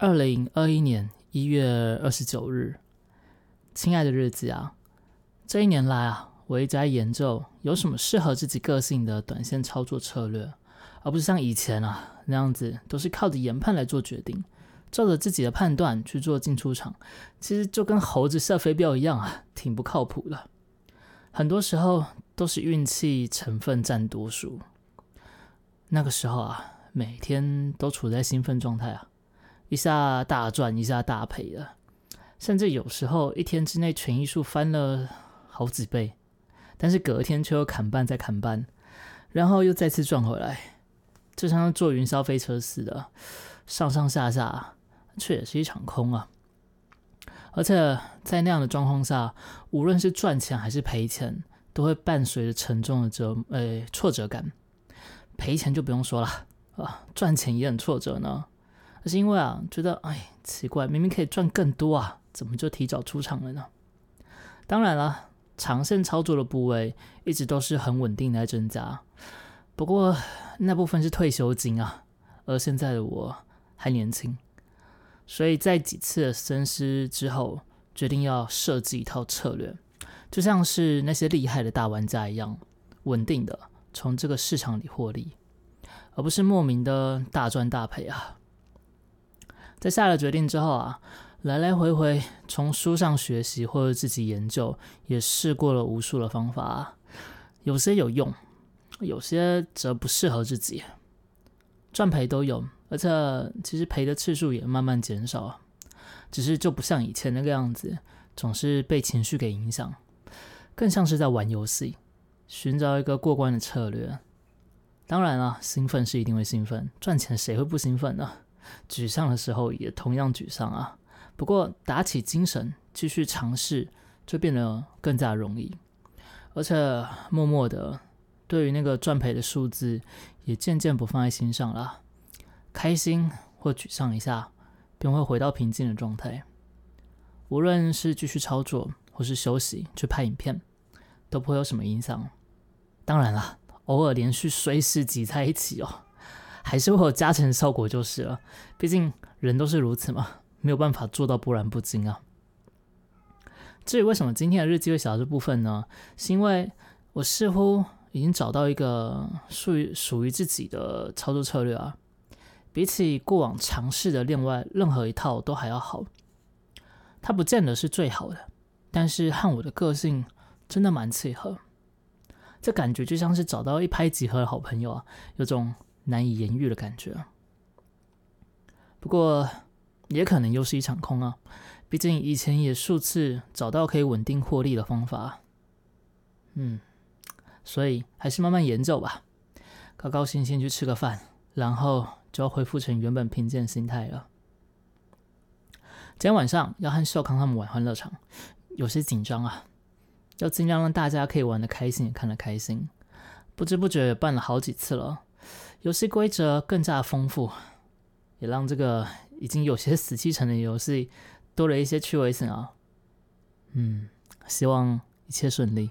二零二一年一月二十九日，亲爱的日子啊，这一年来啊，我一直在研究有什么适合自己个性的短线操作策略，而不是像以前啊那样子，都是靠着研判来做决定，照着自己的判断去做进出场，其实就跟猴子射飞镖一样啊，挺不靠谱的。很多时候都是运气成分占多数。那个时候啊，每天都处在兴奋状态啊。一下大赚，一下大赔的，甚至有时候一天之内权益数翻了好几倍，但是隔天却又砍半再砍半，然后又再次赚回来，就像坐云霄飞车似的，上上下下，却也是一场空啊！而且在那样的状况下，无论是赚钱还是赔钱，都会伴随着沉重的折呃挫折感。赔钱就不用说了啊，赚钱也很挫折呢。是因为啊，觉得哎奇怪，明明可以赚更多啊，怎么就提早出场了呢？当然了，长线操作的部位一直都是很稳定的在增加，不过那部分是退休金啊，而现在的我还年轻，所以在几次深思之后，决定要设计一套策略，就像是那些厉害的大玩家一样，稳定的从这个市场里获利，而不是莫名的大赚大赔啊。在下了决定之后啊，来来回回从书上学习或者自己研究，也试过了无数的方法，有些有用，有些则不适合自己，赚赔都有，而且其实赔的次数也慢慢减少，只是就不像以前那个样子，总是被情绪给影响，更像是在玩游戏，寻找一个过关的策略。当然了，兴奋是一定会兴奋，赚钱谁会不兴奋呢？沮丧的时候也同样沮丧啊，不过打起精神继续尝试，就变得更加容易，而且默默的对于那个赚赔的数字也渐渐不放在心上了，开心或沮丧一下，便会回到平静的状态。无论是继续操作或是休息去拍影片，都不会有什么影响。当然了，偶尔连续随时挤在一起哦。还是会有加成效果就是了，毕竟人都是如此嘛，没有办法做到波澜不惊啊。至于为什么今天的日记会写到这部分呢？是因为我似乎已经找到一个属于属于自己的操作策略啊，比起过往尝试的另外任何一套都还要好。它不见得是最好的，但是和我的个性真的蛮契合。这感觉就像是找到一拍即合的好朋友啊，有种。难以言喻的感觉，不过也可能又是一场空啊！毕竟以前也数次找到可以稳定获利的方法，嗯，所以还是慢慢研究吧。高高兴兴去吃个饭，然后就要恢复成原本平静心态了。今天晚上要和秀康他们玩欢乐场，有些紧张啊，要尽量让大家可以玩的开心，也看得开心。不知不觉也办了好几次了。游戏规则更加丰富，也让这个已经有些死气沉的游戏多了一些趣味性啊。嗯，希望一切顺利。